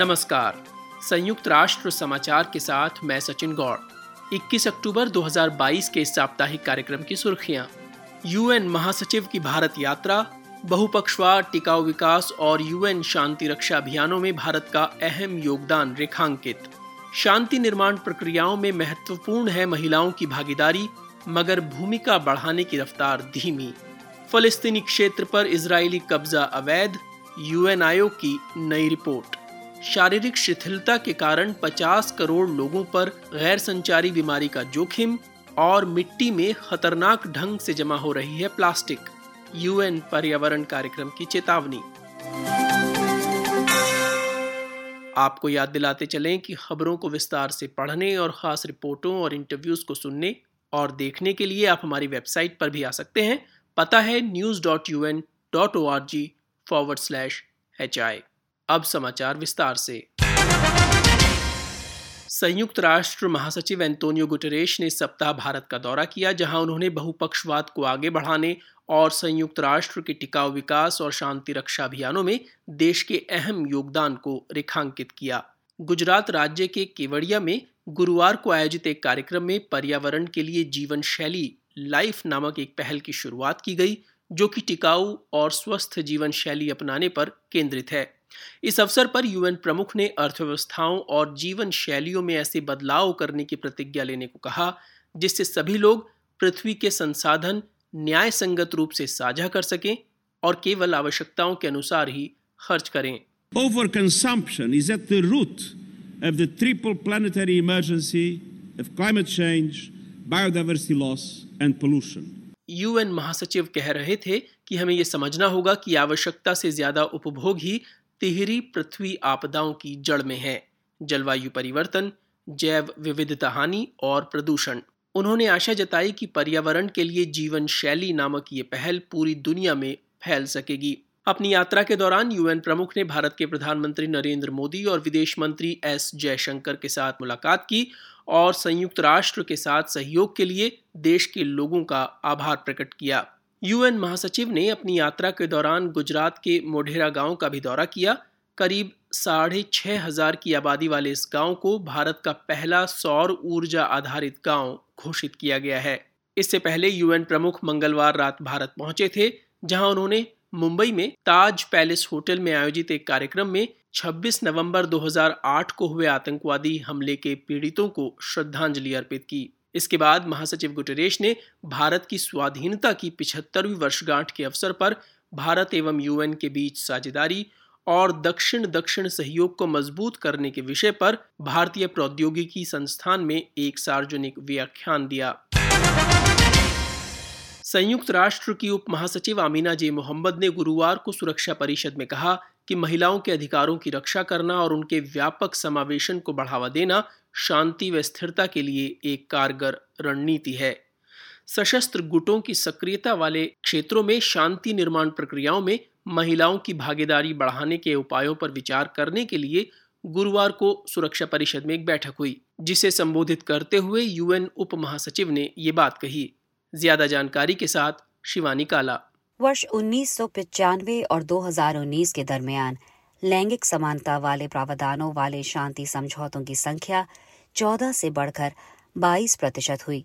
नमस्कार। संयुक्त राष्ट्र समाचार के साथ मैं सचिन गौड़। 21 अक्टूबर 2022 के साप्ताहिक कार्यक्रम की सुर्खियाँ। यूएन महासचिव की भारत यात्रा बहुपक्षवाद टिकाऊ विकास और यूएन शांति रक्षा अभियानों में भारत का अहम योगदान रेखांकित। शांति निर्माण प्रक्रियाओं में महत्वपूर्ण है महिलाओं की भागीदारी, मगर भूमिका बढ़ाने की रफ्तार धीमी। फलस्तीनी क्षेत्र पर इजरायली कब्जा अवैध, यूएन आयोग की नई रिपोर्ट। शारीरिक शिथिलता के कारण 50 करोड़ लोगों पर गैर संचारी बीमारी का जोखिम और मिट्टी में खतरनाक ढंग से जमा हो रही है प्लास्टिक। यूएन पर्यावरण कार्यक्रम की चेतावनी। आपको याद दिलाते चलें कि खबरों को विस्तार से पढ़ने और ख़ास रिपोर्टों और इंटरव्यूज़ को सुनने और देखने के लिए आप हमारी वेबसाइट पर भी आ सकते हैं। पता है news dot U N dot O R G forward slash H I अब समाचार विस्तार से। संयुक्त राष्ट्र महासचिव एंटोनियो गुटरेश ने सप्ताह भारत का दौरा किया, जहाँ उन्होंने बहुपक्षवाद को आगे बढ़ाने और संयुक्त राष्ट्र के टिकाऊ विकास और शांति रक्षा अभियानों में देश के अहम योगदान को रेखांकित किया। गुजरात राज्य के केवड़िया में गुरुवार को आयोजित एक कार्यक्रम में पर्यावरण के लिए जीवन शैली, लाइफ नामक एक पहल की शुरुआत की गई, जो कि टिकाऊ और स्वस्थ जीवन शैली अपनाने पर केंद्रित है। इस अवसर पर यूएन प्रमुख ने अर्थव्यवस्थाओं और जीवन शैलियों में ऐसे बदलाव करने की प्रतिज्ञा लेने को कहा जिससे सभी लोग पृथ्वी के संसाधन न्याय संगत रूप से साझा कर सकें और केवल आवश्यकताओं के अनुसार ही खर्च करें over Overconsumption is at the root of the triple planetary emergency of climate change, biodiversity loss and pollution. UN महासचिव कह रहे थे कि हमें यह समझना होगा कि आवश्यकता से ज़्यादा उपभोग ही तिहरी पृथ्वी आपदाओं की जड़ में है। जलवायु परिवर्तन, जैव विविधता हानि और प्रदूषण। उन्होंने आशा जताई कि पर्यावरण के लिए जीवन शैली नामक ये पहल पूरी दुनिया में फैल सकेगी। अपनी यात्रा के दौरान यूएन प्रमुख ने भारत के प्रधानमंत्री नरेंद्र मोदी और विदेश मंत्री एस जयशंकर के साथ मुलाकात की और संयुक्त राष्ट्र के साथ सहयोग के लिए देश के लोगों का आभार प्रकट किया। यूएन महासचिव ने अपनी यात्रा के दौरान गुजरात के मोढेरा गाँव का भी दौरा किया। करीब साढ़े छह हज़ार की आबादी वाले इस गाँव को भारत का पहला सौर ऊर्जा आधारित गाँव घोषित किया गया है। इससे पहले यूएन प्रमुख मंगलवार रात भारत पहुँचे थे, जहाँ उन्होंने मुंबई में ताज पैलेस होटल में आयोजित एक कार्यक्रम में 26 नवंबर 2008 को हुए आतंकवादी हमले के पीड़ितों को श्रद्धांजलि अर्पित की। इसके बाद महासचिव गुटरेश ने भारत की स्वाधीनता की पिछहत्तरवीं वर्षगांठ के अवसर पर भारत एवं यूएन के बीच साझेदारी और दक्षिण दक्षिण सहयोग को मज़बूत करने के विषय पर भारतीय प्रौद्योगिकी संस्थान में एक सार्वजनिक व्याख्यान दिया। संयुक्त राष्ट्र की उप महासचिव आमीना जे मोहम्मद ने गुरुवार को सुरक्षा परिषद में कहा कि महिलाओं के अधिकारों की रक्षा करना और उनके व्यापक समावेशन को बढ़ावा देना शांति व स्थिरता के लिए एक कारगर रणनीति है। सशस्त्र गुटों की सक्रियता वाले क्षेत्रों में शांति निर्माण प्रक्रियाओं में महिलाओं की भागीदारी बढ़ाने के उपायों पर विचार करने के लिए गुरुवार को सुरक्षा परिषद में एक बैठक हुई, जिसे संबोधित करते हुए यूएन उप महासचिव ने ये बात कही। ज़्यादा जानकारी के साथ शिवानी काला। वर्ष उन्नीस और 2019 के दरमियान लैंगिक समानता वाले प्रावधानों वाले शांति समझौतों की संख्या 14 से बढ़कर 22 प्रतिशत हुई।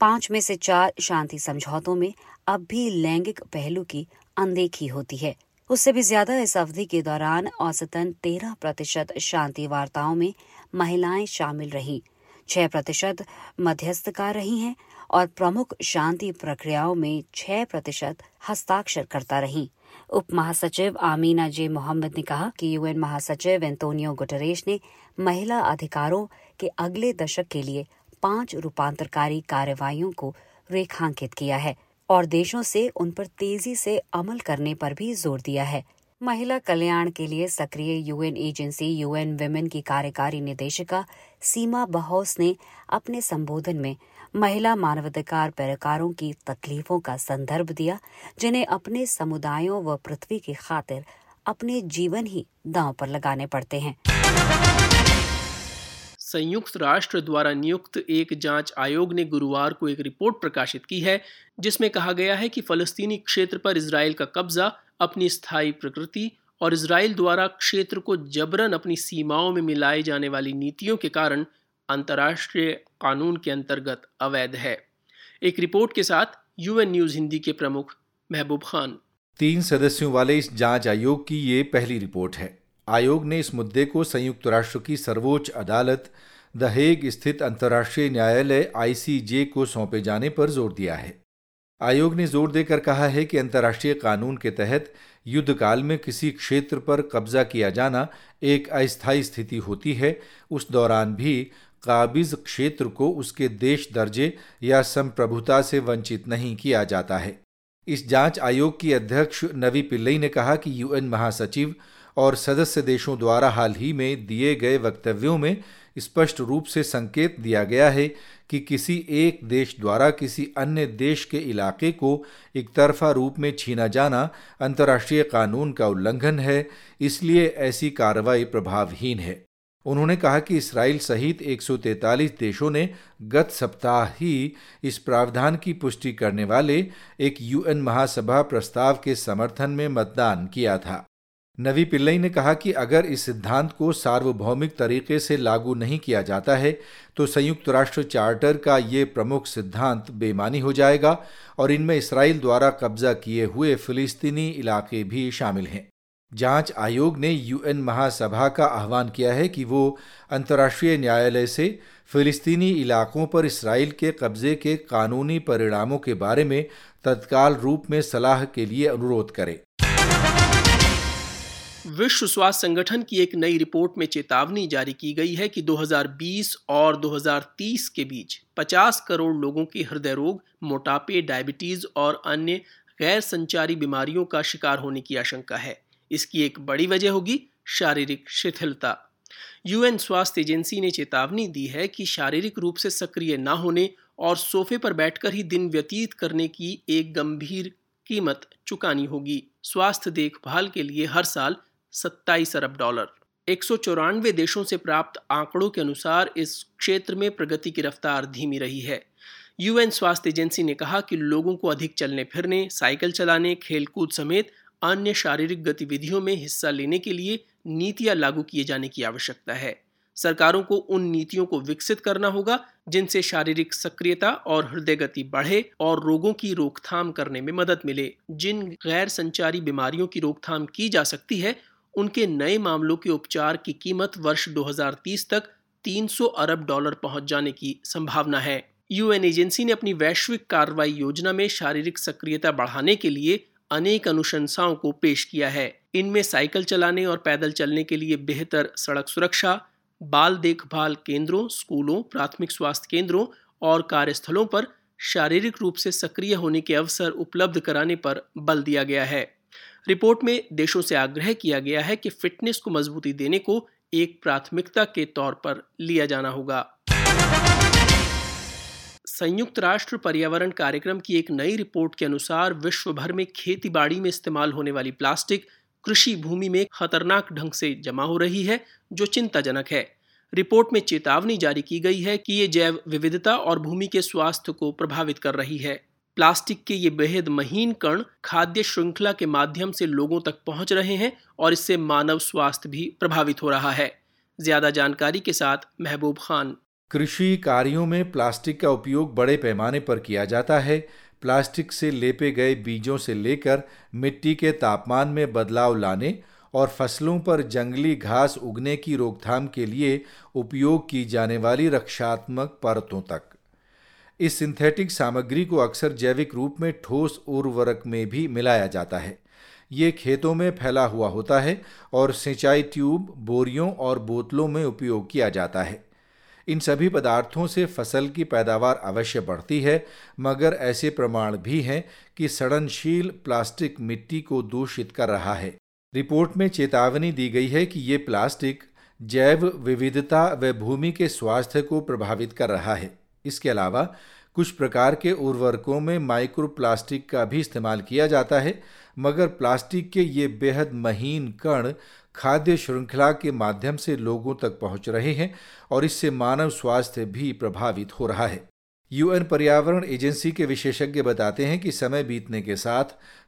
पाँच में से चार शांति समझौतों में अब भी लैंगिक पहलू की अनदेखी होती है। उससे भी ज़्यादा इस अवधि के दौरान औसतन तेरह प्रतिशत शांति वार्ताओं में महिलाएँ शामिल रहीं। छह प्रतिशत मध्यस्थकार रही हैं और प्रमुख शांति प्रक्रियाओं में छह प्रतिशत हस्ताक्षर करता रही। उप महासचिव आमीना जे मोहम्मद ने कहा कि यूएन महासचिव एंतोनियो गुटरेश ने महिला अधिकारों के अगले दशक के लिए पाँच रूपांतरकारी कार्यवाही को रेखांकित किया है और देशों से उन पर तेज़ी से अमल करने पर भी ज़ोर दिया है। महिला कल्याण के लिए सक्रिय यूएन एजेंसी यूएन विमेन की कार्यकारी निदेशिका सीमा बहौस ने अपने संबोधन में महिला मानवाधिकार पैरकारों की तकलीफों का संदर्भ दिया, जिन्हें अपने समुदायों व पृथ्वी की खातिर अपने जीवन ही दांव पर लगाने पड़ते हैं। संयुक्त राष्ट्र द्वारा नियुक्त एक जाँच आयोग ने गुरुवार को एक रिपोर्ट प्रकाशित की है, जिसमें कहा गया है कि फलस्तीनी क्षेत्र पर इसराइल का कब्जा, अपनी स्थायी प्रकृति और इसराइल द्वारा क्षेत्र को जबरन अपनी सीमाओं में मिलाए जाने वाली नीतियों के कारण अंतर्राष्ट्रीय कानून के अंतर्गत अवैध है। एक रिपोर्ट के साथ यूएन न्यूज़ हिंदी के प्रमुख महबूब खान। तीन सदस्यों वाले इस जाँच आयोग की ये पहली रिपोर्ट है। आयोग ने इस मुद्दे को संयुक्त राष्ट्र की सर्वोच्च अदालत, द हेग, स्थित अंतर्राष्ट्रीय न्यायालय, आईसीजे को सौंपे जाने पर ज़ोर दिया है। आयोग ने ज़ोर देकर कहा है कि अंतर्राष्ट्रीय कानून के तहत युद्ध काल में किसी क्षेत्र पर कब्जा किया जाना एक अस्थायी स्थिति होती है। उस दौरान भी काबिज क्षेत्र को उसके देश दर्जे या संप्रभुता से वंचित नहीं किया जाता है। इस जाँच आयोग की अध्यक्ष नवी पिल्लई ने कहा कि यूएन महासचिव और सदस्य देशों द्वारा हाल ही में दिए गए वक्तव्यों में स्पष्ट रूप से संकेत दिया गया है कि किसी एक देश द्वारा किसी अन्य देश के इलाके को एक तरफा रूप में छीना जाना अंतर्राष्ट्रीय कानून का उल्लंघन है, इसलिए ऐसी कार्रवाई प्रभावहीन है। उन्होंने कहा कि इसराइल सहित 143 देशों ने गत सप्ताह ही इस प्रावधान की पुष्टि करने वाले एक यूएन महासभा प्रस्ताव के समर्थन में मतदान किया था। नवी पिल्लई ने कहा कि अगर इस सिद्धांत को सार्वभौमिक तरीके से लागू नहीं किया जाता है तो संयुक्त राष्ट्र चार्टर का ये प्रमुख सिद्धांत बेमानी हो जाएगा और इनमें इसराइल द्वारा कब्जा किए हुए फिलिस्तीनी इलाके भी शामिल हैं। जाँच आयोग ने यूएन महासभा का आह्वान किया है कि वो अंतर्राष्ट्रीय न्यायालय से फिलिस्तीनी इलाकों पर इसराइल के कब्जे के कानूनी परिणामों के बारे में तत्काल रूप में सलाह के लिए अनुरोध करे। विश्व स्वास्थ्य संगठन की एक नई रिपोर्ट में चेतावनी जारी की गई है कि 2020 और 2030 के बीच 50 करोड़ लोगों के हृदय रोग, मोटापे, डायबिटीज़ और अन्य गैर संचारी बीमारियों का शिकार होने की आशंका है। इसकी एक बड़ी वजह होगी शारीरिक शिथिलता। यूएन स्वास्थ्य एजेंसी ने चेतावनी दी है कि शारीरिक रूप से सक्रिय न होने और सोफे पर बैठकर ही दिन व्यतीत करने की एक गंभीर कीमत चुकानी होगी। स्वास्थ्य देखभाल के लिए हर साल 27 अरब डॉलर। एक सौ चौरानवे देशों से प्राप्त आंकड़ों के अनुसार इस क्षेत्र में प्रगति की रफ्तार धीमी रही है। यूएन स्वास्थ्य एजेंसी ने कहा कि लोगों को अधिक चलने फिरने साइकिल चलाने, खेलकूद समेत अन्य शारीरिक गतिविधियों में हिस्सा लेने के लिए नीतियाँ लागू किए जाने की आवश्यकता है। सरकारों को उन नीतियों को विकसित करना होगा, जिनसे शारीरिक सक्रियता और हृदय गति बढ़े और रोगों की रोकथाम करने में मदद मिले। जिन गैर संचारी बीमारियों की रोकथाम की जा सकती है, उनके नए मामलों के उपचार की कीमत वर्ष 2030 तक 300 अरब डॉलर पहुँच जाने की संभावना है। यूएन एजेंसी ने अपनी वैश्विक कार्रवाई योजना में शारीरिक सक्रियता बढ़ाने के लिए अनेक अनुशंसाओं को पेश किया है। इनमें साइकिल चलाने और पैदल चलने के लिए बेहतर सड़क सुरक्षा, बाल देखभाल केंद्रों, स्कूलों, प्राथमिक स्वास्थ्य केंद्रों और कार्यस्थलों पर शारीरिक रूप से सक्रिय होने के अवसर उपलब्ध कराने पर बल दिया गया है। रिपोर्ट में देशों से आग्रह किया गया है कि फिटनेस को मजबूती देने को एक प्राथमिकता के तौर पर लिया जाना होगा। संयुक्त राष्ट्र पर्यावरण कार्यक्रम की एक नई रिपोर्ट के अनुसार विश्व भर में खेती बाड़ी में इस्तेमाल होने वाली प्लास्टिक कृषि भूमि में खतरनाक ढंग से जमा हो रही है, जो चिंताजनक है। रिपोर्ट में चेतावनी जारी की गई है कि ये जैव विविधता और भूमि के स्वास्थ्य को प्रभावित कर रही है। प्लास्टिक के ये बेहद महीन कण खाद्य श्रृंखला के माध्यम से लोगों तक पहुँच रहे हैं और इससे मानव स्वास्थ्य भी प्रभावित हो रहा है। ज़्यादा जानकारी के साथ महबूब खान। कृषि कार्यों में प्लास्टिक का उपयोग बड़े पैमाने पर किया जाता है। प्लास्टिक से लेपे गए बीजों से लेकर मिट्टी के तापमान में बदलाव लाने और फ़सलों पर जंगली घास उगने की रोकथाम के लिए उपयोग की जाने वाली रक्षात्मक परतों तक। इस सिंथेटिक सामग्री को अक्सर जैविक रूप में ठोस उर्वरक में भी मिलाया जाता है। ये खेतों में फैला हुआ होता है और सिंचाई ट्यूब, बोरियों और बोतलों में उपयोग किया जाता है। इन सभी पदार्थों से फ़सल की पैदावार अवश्य बढ़ती है, मगर ऐसे प्रमाण भी हैं कि सड़नशील प्लास्टिक मिट्टी को दूषित कर रहा है। रिपोर्ट में चेतावनी दी गई है कि ये प्लास्टिक जैव विविधता व भूमि के स्वास्थ्य को प्रभावित कर रहा है। इसके अलावा, कुछ प्रकार के उर्वरकों में माइक्रो प्लास्टिक का भी इस्तेमाल किया जाता है मगर प्लास्टिक के ये बेहद महीन कण खाद्य श्रृंखला के माध्यम से लोगों तक पहुँच रहे हैं और इससे मानव स्वास्थ्य भी प्रभावित हो रहा है। यूएन पर्यावरण एजेंसी के विशेषज्ञ बताते हैं कि समय बीतने के साथ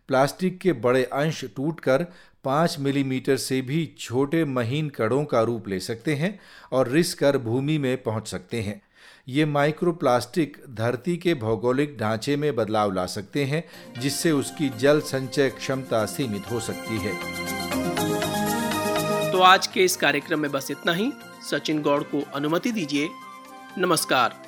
प्लास्टिक के बड़े अंश टूटकर पाँच मिलीमीटर से भी छोटे महीन कणों का रूप ले सकते हैं और रिस कर भूमि में पहुँच सकते हैं। ये माइक्रोप्लास्टिक धरती के भौगोलिक ढांचे में बदलाव ला सकते हैं, जिससे उसकी जल संचय क्षमता सीमित हो सकती है। तो आज के इस कार्यक्रम में बस इतना ही। सचिन गौड़ को अनुमति दीजिए। नमस्कार।